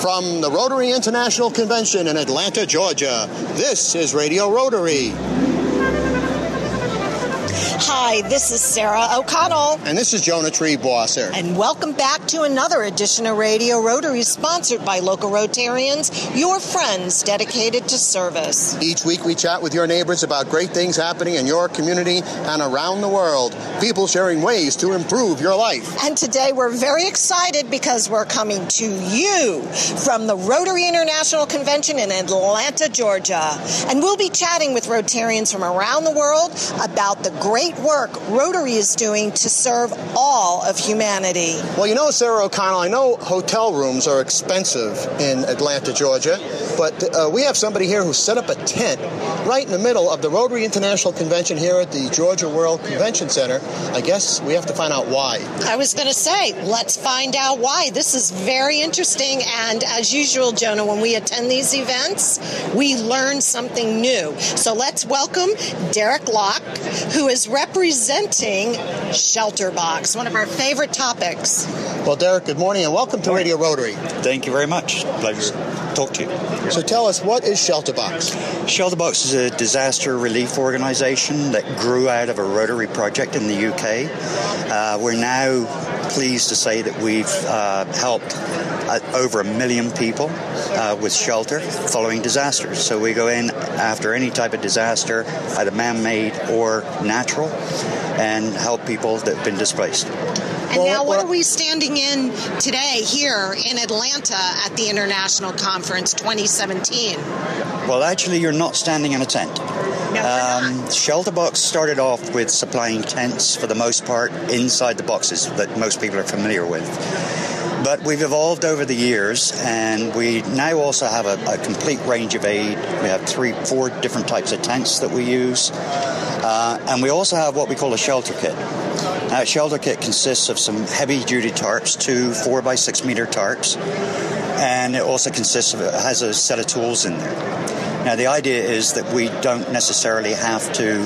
From the Rotary International Convention in Atlanta, Georgia, this is Radio Rotary. Hi, this is Sarah O'Connell. And this is Jonah Tree Triebwasser. And welcome back to another edition of Radio Rotary, sponsored by local Rotarians, your friends dedicated to service. Each week we chat with your neighbors about great things happening in your community and around the world. People sharing ways to improve your life. And today we're very excited because we're coming to you from the Rotary International Convention in Atlanta, Georgia. And we'll be chatting with Rotarians from around the world about the great great work Rotary is doing to serve all of humanity. Well, you know, Sarah O'Connell, I know hotel rooms are expensive in Atlanta, Georgia, but uh, we have somebody here who set up a tent right in the middle of the Rotary International Convention here at the Georgia World Convention Center. I guess we have to find out why. I was going to say, let's find out why. This is very interesting, and as usual, Jonah, when we attend these events, we learn something new. So let's welcome Derek Locke, who is representing Shelterbox, one of our favorite topics. Well, Derek, good morning and welcome to Radio Rotary. Thank you very much. Pleasure to talk to you. So tell us, what is Shelterbox? Shelterbox is a disaster relief organization that grew out of a Rotary project in the UK. Uh, we're now pleased to say that we've uh, helped uh, over a million people uh, with shelter following disasters. So we go in after any type of disaster, either man made or natural, and help people that have been displaced. And well, now, what well, are we standing in today here in Atlanta at the International Conference 2017? Well, actually, you're not standing in a tent. No, um, Shelterbox started off with supplying tents for the most part inside the boxes that most people are familiar with. But we've evolved over the years, and we now also have a, a complete range of aid. We have three, four different types of tents that we use, uh, and we also have what we call a shelter kit. Now, a shelter kit consists of some heavy-duty tarps, two four by six meter tarps, and it also consists of has a set of tools in there. Now, the idea is that we don't necessarily have to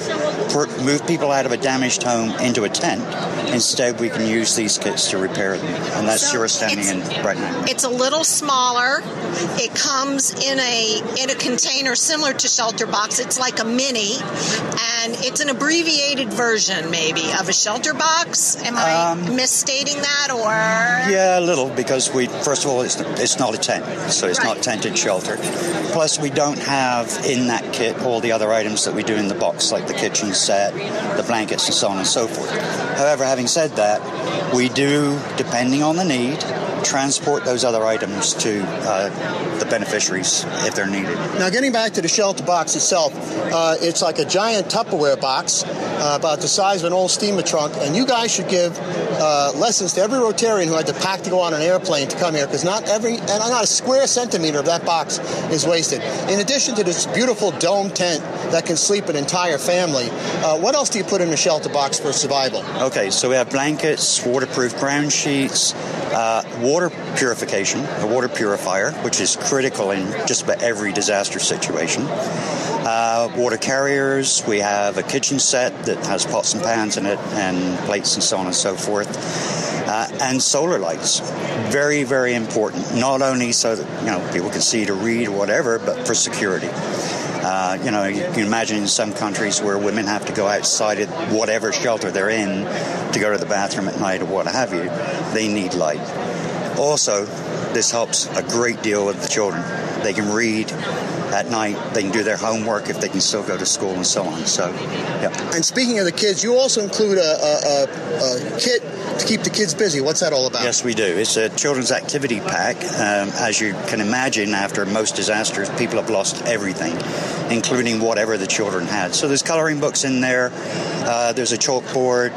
move people out of a damaged home into a tent. Instead, we can use these kits to repair them, and that's so you're standing in right now. It's a little smaller. It comes in a in a container similar to shelter box. It's like a mini, and it's an abbreviated version, maybe, of a shelter box. Am I um, misstating that, or? Yeah, a little, because we first of all, it's, it's not a tent, so it's right. not tented shelter. Plus, we don't have have in that kit all the other items that we do in the box, like the kitchen set, the blankets, and so on and so forth. However, having said that, we do, depending on the need, transport those other items to uh, the beneficiaries if they're needed. Now, getting back to the shelter box itself, uh, it's like a giant Tupperware box uh, about the size of an old steamer trunk, and you guys should give uh, lessons to every Rotarian who had to pack to go on an airplane to come here because not every and not a square centimeter of that box is wasted. In addition to this beautiful dome tent that can sleep an entire family, uh, what else do you put in a shelter box for survival? Okay, so we have blankets, waterproof ground sheets, uh, water purification, a water purifier, which is critical in just about every disaster situation. Uh, water carriers, we have a kitchen set that has pots and pans in it, and plates and so on and so forth. Uh, and solar lights, very, very important. Not only so that you know people can see to read or whatever, but for security. Uh, you know, you can imagine in some countries where women have to go outside of whatever shelter they're in to go to the bathroom at night or what have you. They need light. Also, this helps a great deal with the children. They can read at night. They can do their homework if they can still go to school and so on. So, yeah. And speaking of the kids, you also include a, a, a, a kit to keep the kids busy. What's that all about? Yes, we do. It's a children's activity pack. Um, as you can imagine, after most disasters, people have lost everything, including whatever the children had. So there's coloring books in there. Uh, there's a chalkboard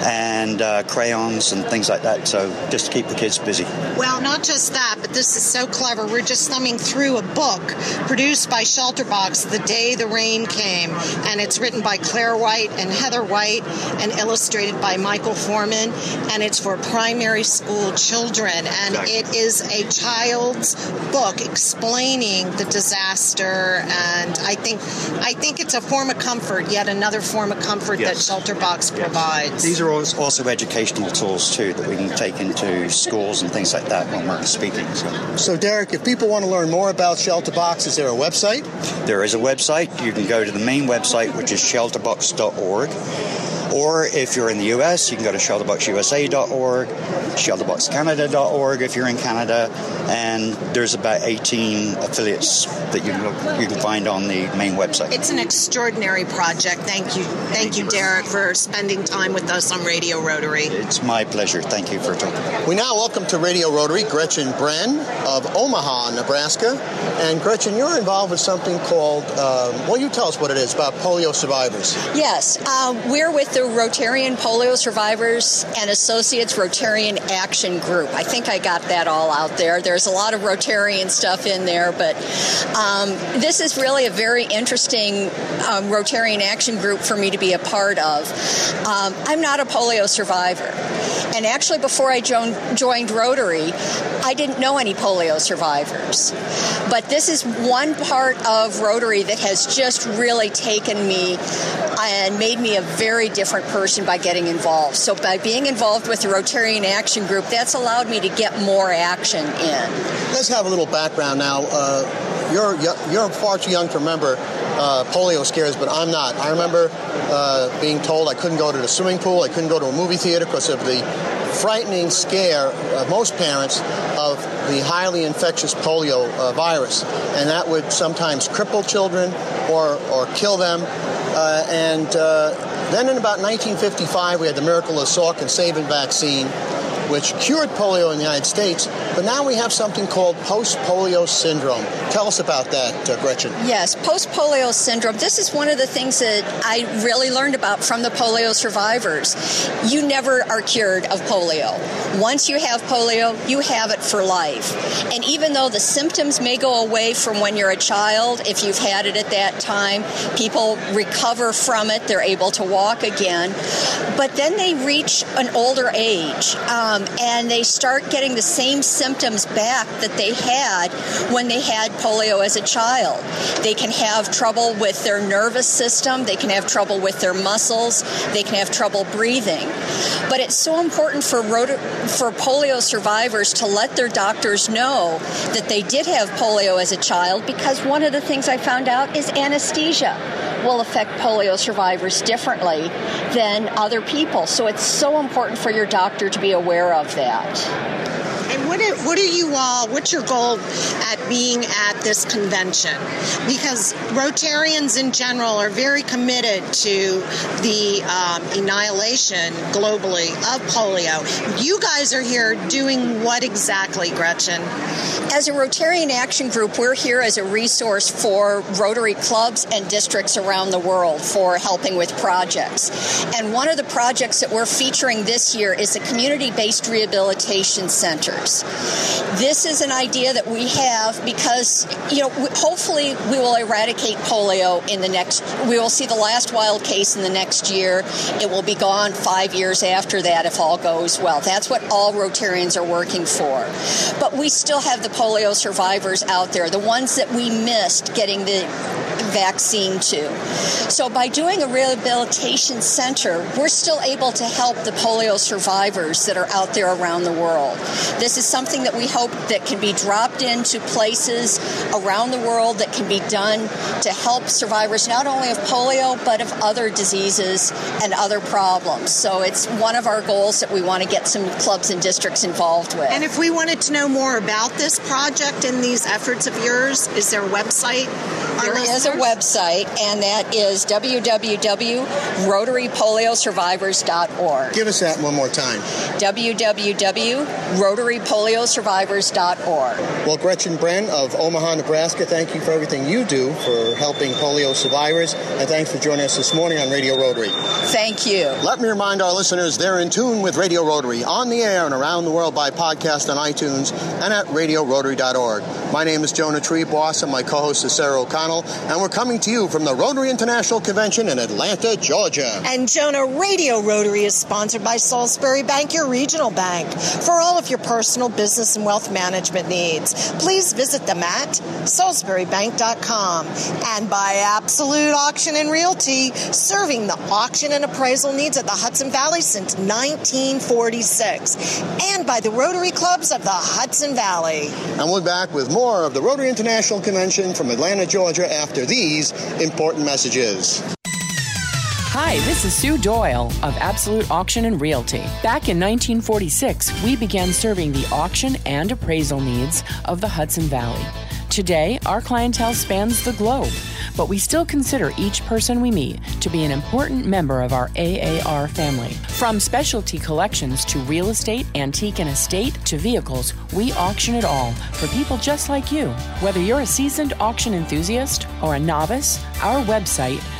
and uh, crayons and things like that. So just to keep the kids busy. Well, not just that, but this is so clever. We're just thumbing through a book produced by Shelterbox, The Day the Rain Came, and it's written by Claire White and Heather White and illustrated by Michael Foreman, and it's for primary school children, and it is a child's book explaining the disaster, and I think I think it's a form of comfort, yet another form of comfort yes. that Shelterbox yes. provides. These are also educational tools too that we can take into schools and things like that when we're speaking. So. so, Derek, if people want to learn more about Shelterbox, is there a website? There is a website. You can go to the main website, which is shelterbox.org. Or if you're in the US, you can go to shelterboxusa.org, shelterboxcanada.org if you're in Canada, and there's about 18 affiliates that you can, look, you can find on the main website. It's an extraordinary project. Thank you. Thank, Thank you, Derek, for spending time with us on Radio Rotary. It's my pleasure. Thank you for talking. We now welcome to Radio Rotary Gretchen Bren of Omaha, Nebraska. And Gretchen, you're involved with something called, um, well, you tell us what it is about polio survivors. Yes, uh, we're with the Rotarian Polio Survivors and Associates Rotarian Action Group. I think I got that all out there. There's a lot of Rotarian stuff in there, but um, this is really a very interesting um, Rotarian Action Group for me to be a part of. Um, I'm not a polio survivor. And actually, before I joined Rotary, I didn't know any polio survivors. But this is one part of Rotary that has just really taken me and made me a very different person by getting involved. So, by being involved with the Rotarian Action Group, that's allowed me to get more action in. Let's have a little background now. Uh, you're, you're far too young to remember uh, polio scares, but I'm not. I remember uh, being told I couldn't go to the swimming pool, I couldn't go to a movie theater because of the frightening scare of most parents of the highly infectious polio uh, virus, and that would sometimes cripple children or, or kill them. Uh, and uh, then in about 1955, we had the miracle of Salk and Sabin vaccine, which cured polio in the United States, but now we have something called post polio syndrome. Tell us about that, uh, Gretchen. Yes, post polio syndrome. This is one of the things that I really learned about from the polio survivors. You never are cured of polio. Once you have polio, you have it for life. And even though the symptoms may go away from when you're a child, if you've had it at that time, people recover from it, they're able to walk again. But then they reach an older age. Um, um, and they start getting the same symptoms back that they had when they had polio as a child. They can have trouble with their nervous system, they can have trouble with their muscles, they can have trouble breathing. But it's so important for for polio survivors to let their doctors know that they did have polio as a child because one of the things I found out is anesthesia will affect polio survivors differently than other people. So it's so important for your doctor to be aware of that. What are, what are you all, what's your goal at being at this convention? Because Rotarians in general are very committed to the um, annihilation globally of polio. You guys are here doing what exactly, Gretchen? As a Rotarian Action Group, we're here as a resource for Rotary clubs and districts around the world for helping with projects. And one of the projects that we're featuring this year is the Community Based Rehabilitation Center. This is an idea that we have because, you know, hopefully we will eradicate polio in the next, we will see the last wild case in the next year. It will be gone five years after that if all goes well. That's what all Rotarians are working for. But we still have the polio survivors out there, the ones that we missed getting the vaccine to. So by doing a rehabilitation center, we're still able to help the polio survivors that are out there around the world. This is something that we hope that can be dropped into places around the world that can be done to help survivors not only of polio but of other diseases and other problems. So it's one of our goals that we want to get some clubs and districts involved with. And if we wanted to know more about this project and these efforts of yours, is there a website? There is a website, and that is www.rotarypoliosurvivors.org. Give us that one more time. www.rotarypoliosurvivors.org. Well, Gretchen Bren of Omaha, Nebraska, thank you for everything you do for helping polio survivors, and thanks for joining us this morning on Radio Rotary. Thank you. Let me remind our listeners they're in tune with Radio Rotary on the air and around the world by podcast on iTunes and at radiorotary.org. My name is Jonah Triebwasser, and my co-host is Sarah O'Connell, and we're coming to you from the Rotary International Convention in Atlanta, Georgia. And Jonah Radio Rotary is sponsored by Salisbury Bank, your regional bank. For all of your personal business and wealth management needs. Please visit them at salisburybank.com and by Absolute Auction and Realty, serving the auction and appraisal needs of the Hudson Valley since 1946, and by the Rotary Clubs of the Hudson Valley. And we're back with more of the Rotary International Convention from Atlanta, Georgia after these important messages. Hi, this is Sue Doyle of Absolute Auction and Realty. Back in 1946, we began serving the auction and appraisal needs of the Hudson Valley. Today, our clientele spans the globe, but we still consider each person we meet to be an important member of our AAR family. From specialty collections to real estate, antique and estate to vehicles, we auction it all for people just like you. Whether you're a seasoned auction enthusiast or a novice, our website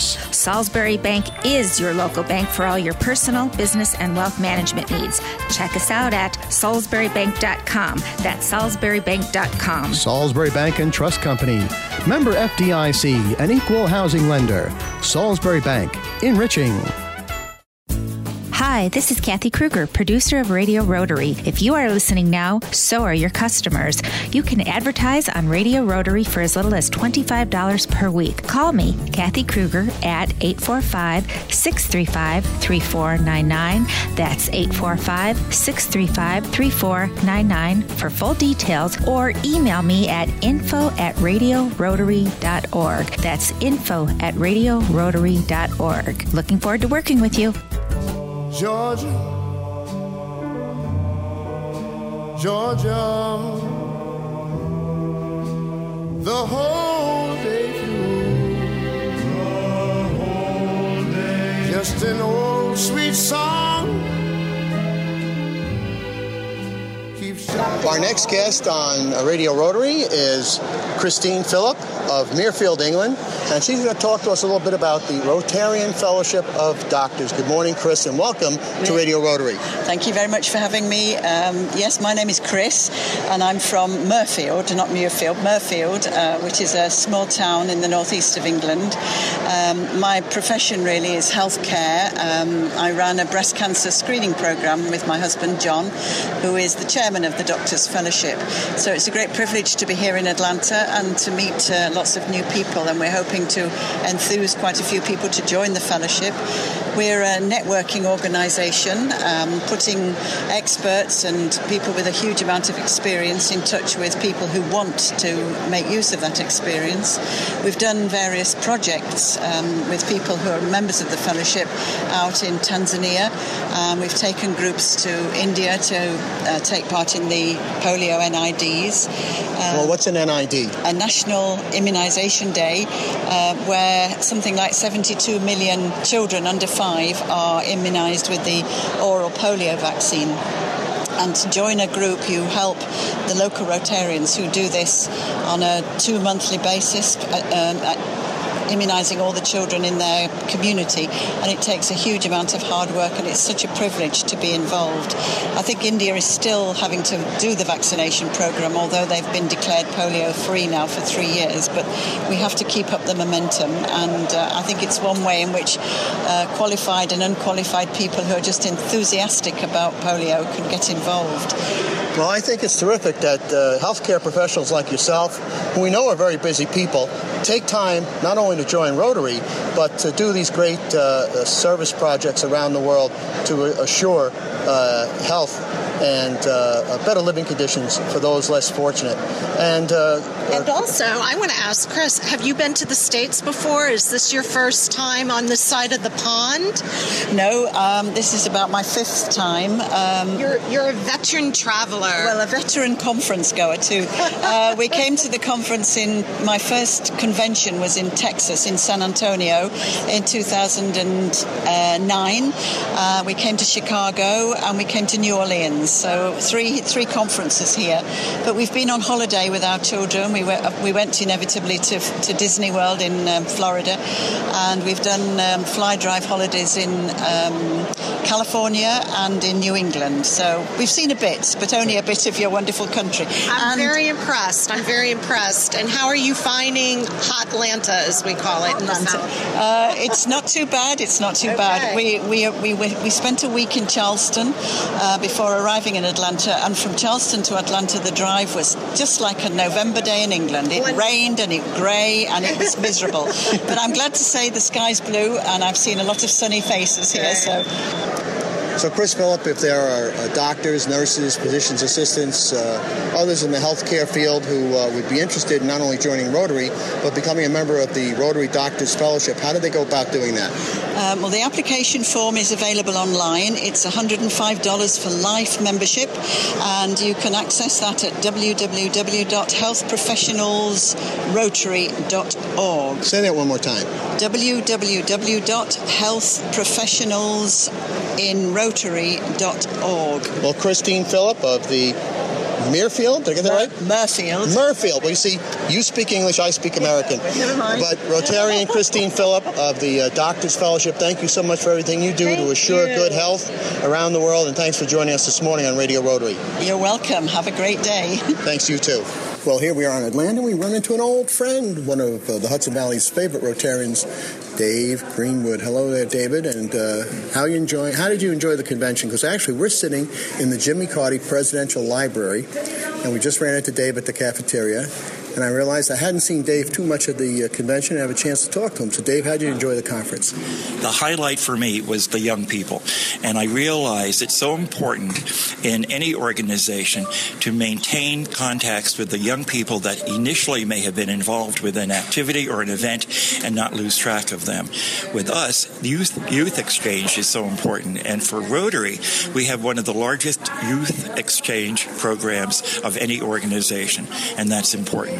service. Salisbury Bank is your local bank for all your personal, business, and wealth management needs. Check us out at salisburybank.com. That's salisburybank.com. Salisbury Bank and Trust Company. Member FDIC, an equal housing lender. Salisbury Bank, enriching. Hi, this is Kathy Kruger, producer of Radio Rotary. If you are listening now, so are your customers. You can advertise on Radio Rotary for as little as $25 per week. Call me, Kathy Kruger, at 845 635 3499. That's 845 635 3499 for full details, or email me at info at radiorotary.org. That's info at radiorotary.org. Looking forward to working with you. Georgia, Georgia, the whole day through, the whole day just an old sweet song. Our next guest on Radio Rotary is Christine Phillip of Mirfield, England, and she's going to talk to us a little bit about the Rotarian Fellowship of Doctors. Good morning, Chris, and welcome to Radio Rotary. Thank you very much for having me. Um, yes, my name is Chris, and I'm from Mirfield, not Muirfield, Mirfield, uh, which is a small town in the northeast of England. Um, my profession really is healthcare. Um, I ran a breast cancer screening program with my husband John, who is the chairman of the Doctors Fellowship. So it's a great privilege to be here in Atlanta and to meet uh, lots of new people, and we're hoping to enthuse quite a few people to join the fellowship. We're a networking organisation, um, putting experts and people with a huge amount of experience in touch with people who want to make use of that experience. We've done various projects um, with people who are members of the fellowship out in Tanzania. Um, we've taken groups to India to uh, take part in the polio NIDs. Uh, well, what's an NID? A National Immunisation Day, uh, where something like 72 million children under five are immunised with the oral polio vaccine and to join a group you help the local Rotarians who do this on a two monthly basis um, immunising all the children in their community, and it takes a huge amount of hard work, and it's such a privilege to be involved. I think India is still having to do the vaccination program, although they've been declared polio free now for three years, but we have to keep up the momentum, and uh, I think it's one way in which uh, qualified and unqualified people who are just enthusiastic about polio can get involved. Well, I think it's terrific that uh, healthcare professionals like yourself, who we know are very busy people, take time not only to join Rotary, but to do these great uh, service projects around the world to assure uh, health and uh, better living conditions for those less fortunate. And uh, and also, I want to ask Chris: Have you been to the states before? Is this your first time on this side of the pond? No, um, this is about my fifth time. Um, you're you're a veteran traveler. Well, a veteran conference goer too. uh, we came to the conference in my first convention was in Texas in San Antonio in 2009. Uh, we came to Chicago and we came to New Orleans. So three three conferences here. But we've been on holiday with our children. We went we went inevitably to to Disney World in um, Florida, and we've done um, fly drive holidays in um, California and in New England. So we've seen a bit, but only a bit of your wonderful country. I'm and very impressed. I'm very impressed. And how are you finding Hot Atlanta, as we call it? Uh, it's not too bad. It's not too okay. bad. We, we, we, we spent a week in Charleston uh, before arriving in Atlanta, and from Charleston to Atlanta, the drive was just like a November day in England. It rained and it grey and it was miserable. but I'm glad to say the sky's blue, and I've seen a lot of sunny faces here. So so, Chris Phillip, if there are uh, doctors, nurses, physician's assistants, uh, others in the healthcare field who uh, would be interested in not only joining Rotary, but becoming a member of the Rotary Doctors Fellowship, how do they go about doing that? Um, well, the application form is available online. It's $105 for life membership, and you can access that at www.healthprofessionalsrotary.org. Say that one more time. www.healthprofessionalsinrotary.org rotary.org. Well, Christine Phillip of the Muirfield, did I get that right? Mirfield. Mirfield. Well, you see, you speak English, I speak American. Never mind. But Rotarian Christine Phillip of the uh, Doctors Fellowship, thank you so much for everything you do thank to assure you. good health around the world, and thanks for joining us this morning on Radio Rotary. You're welcome. Have a great day. thanks, you too. Well, here we are in Atlanta. We run into an old friend, one of uh, the Hudson Valley's favorite Rotarians, Dave Greenwood. Hello there, David. And uh, how you enjoy? How did you enjoy the convention? Because actually, we're sitting in the Jimmy Carter Presidential Library, and we just ran into Dave at the cafeteria and I realized I hadn't seen Dave too much at the uh, convention and have a chance to talk to him. So, Dave, how did you enjoy the conference? The highlight for me was the young people, and I realized it's so important in any organization to maintain contacts with the young people that initially may have been involved with an activity or an event and not lose track of them. With us, youth youth exchange is so important, and for Rotary, we have one of the largest youth exchange programs of any organization, and that's important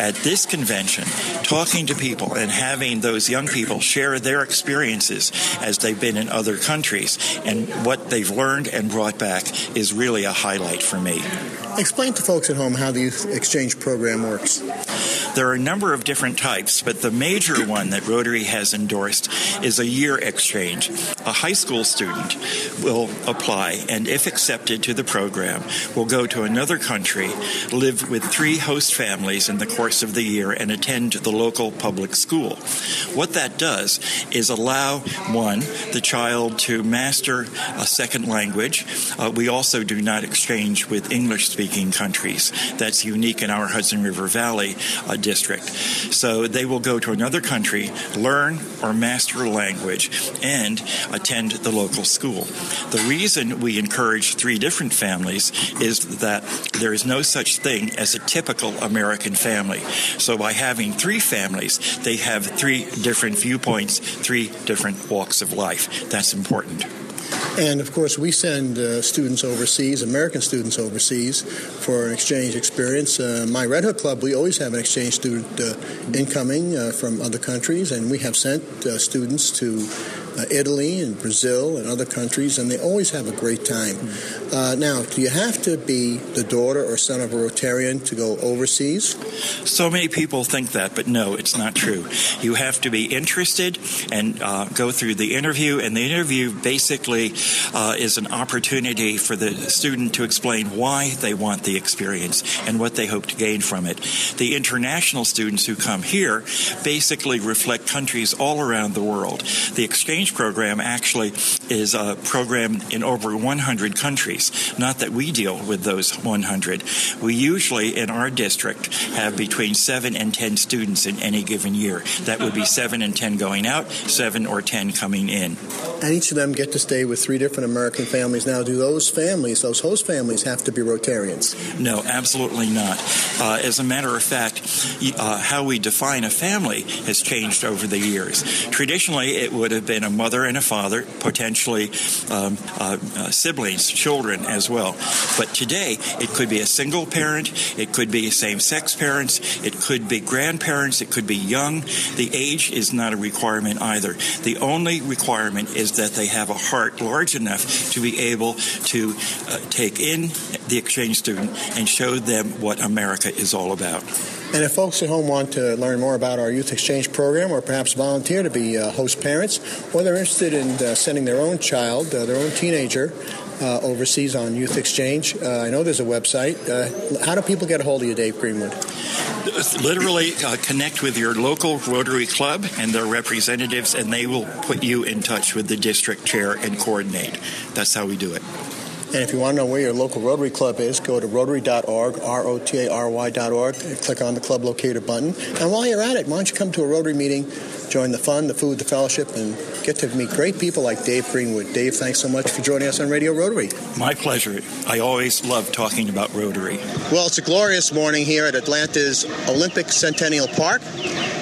at this convention, talking to people and having those young people share their experiences as they've been in other countries and what they've learned and brought back is really a highlight for me. Explain to folks at home how the youth exchange program works. There are a number of different types, but the major one that Rotary has endorsed is a year exchange. A high school student will apply, and if accepted to the program, will go to another country, live with three host families in the course of the year, and attend the local public school. What that does is allow one, the child to master a second language. Uh, we also do not exchange with English speaking countries. That's unique in our Hudson River Valley uh, district. So they will go to another country, learn or master a language, and attend the local school. The reason we encourage three different families is that there is no such thing as a typical American family. So by having three families, they have three different viewpoints, three different walks of life. That's important. And of course, we send uh, students overseas, American students overseas, for an exchange experience. Uh, my Red Hook Club, we always have an exchange student uh, incoming uh, from other countries, and we have sent uh, students to Italy and Brazil and other countries, and they always have a great time. Uh, now, do you have to be the daughter or son of a Rotarian to go overseas? So many people think that, but no, it's not true. You have to be interested and uh, go through the interview, and the interview basically uh, is an opportunity for the student to explain why they want the experience and what they hope to gain from it. The international students who come here basically reflect countries all around the world. The exchange program actually is a program in over 100 countries Not that we deal with those 100. We usually, in our district, have between 7 and 10 students in any given year. That would be 7 and 10 going out, 7 or 10 coming in. And each of them get to stay with three different American families. Now, do those families, those host families, have to be Rotarians? No, absolutely not. Uh, as a matter of fact, uh, how we define a family has changed over the years. Traditionally, it would have been a mother and a father, potentially um, uh, uh siblings, children as well. But today, it could be a single parent, it could be same sex parents, it could be grandparents, it could be young. The age is not a requirement either. The only requirement is that they have a heart large enough to be able to uh, take in the exchange student and show them what America is all about. And if folks at home want to learn more about our youth exchange program or perhaps volunteer to be uh, host parents, or they're interested in uh, sending their own child, uh, their own teenager, uh, overseas on youth exchange, uh, I know there's a website. Uh, how do people get a hold of you, Dave Greenwood? Literally connect with your local Rotary Club and their representatives, and they will put you in touch with the district chair and coordinate. That's how we do it. And if you want to know where your local Rotary Club is, go to rotary.org, R-O-T-A-R-Y.org, and click on the Club Locator button. And while you're at it, why don't you come to a Rotary meeting, join the fun, the food, the fellowship, and get to meet great people like Dave Greenwood. Dave, thanks so much for joining us on Radio Rotary. My pleasure. I always love talking about Rotary. Well, it's a glorious morning here at Atlanta's Olympic Centennial Park,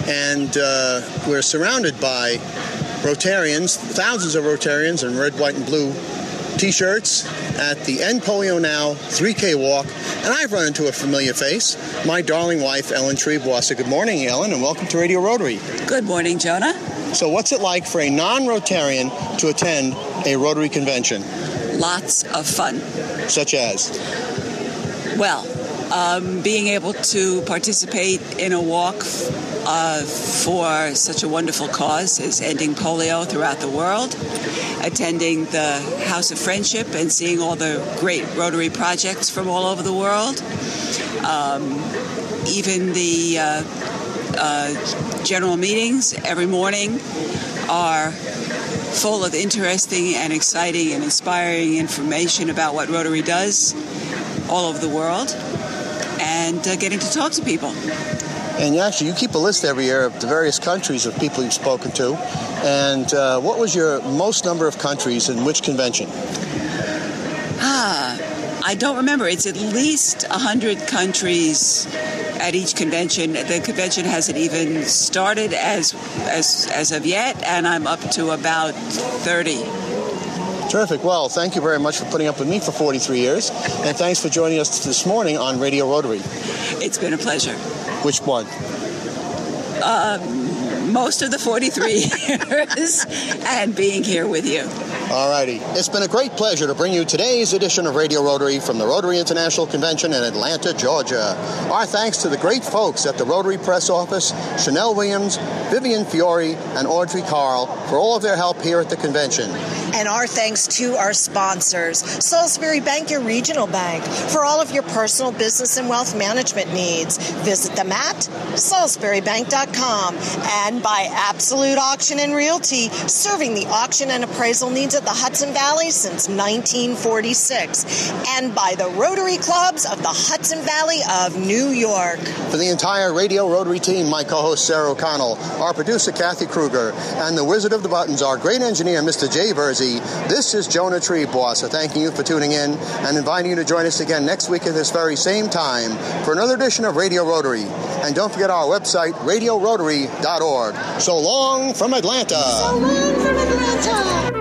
and uh, we're surrounded by Rotarians, thousands of Rotarians in red, white, and blue t-shirts at the End Polio Now 3K walk, and I've run into a familiar face, my darling wife, Ellen Triebwasser. Good morning, Ellen, and welcome to Radio Rotary. Good morning, Jonah. So what's it like for a non-Rotarian to attend a Rotary convention? Lots of fun. Such as? Well, um, being able to participate in a walk uh, for such a wonderful cause as ending polio throughout the world, attending the House of Friendship and seeing all the great Rotary projects from all over the world, um, even the uh, uh, general meetings every morning are full of interesting and exciting and inspiring information about what Rotary does all over the world and uh, getting to talk to people. And actually, you keep a list every year of the various countries of people you've spoken to. And uh, what was your most number of countries in which convention? Ah, I don't remember. It's at least 100 countries at each convention. The convention hasn't even started as, as, as of yet, and I'm up to about 30. Terrific. Well, thank you very much for putting up with me for 43 years, and thanks for joining us this morning on Radio Rotary. It's been a pleasure. Which one? Um, most of the 43 years and being here with you. All righty. It's been a great pleasure to bring you today's edition of Radio Rotary from the Rotary International Convention in Atlanta, Georgia. Our thanks to the great folks at the Rotary Press Office, Chanel Williams, Vivian Fiore, and Audrey Carl for all of their help here at the convention. And our thanks to our sponsors, Salisbury Bank, your regional bank, for all of your personal business and wealth management needs. Visit them at salisburybank.com and by Absolute Auction and Realty, serving the auction and appraisal needs of the Hudson Valley since 1946, and by the Rotary Clubs of the Hudson Valley of New York. For the entire Radio Rotary team, my co host Sarah O'Connell, our producer Kathy Kruger, and the Wizard of the Buttons, our great engineer Mr. Jay Verzi, this is Jonah Triebwasser. So thanking you for tuning in and inviting you to join us again next week at this very same time for another edition of Radio Rotary. And don't forget our website, radiorotary.org. So long from Atlanta. So long from Atlanta.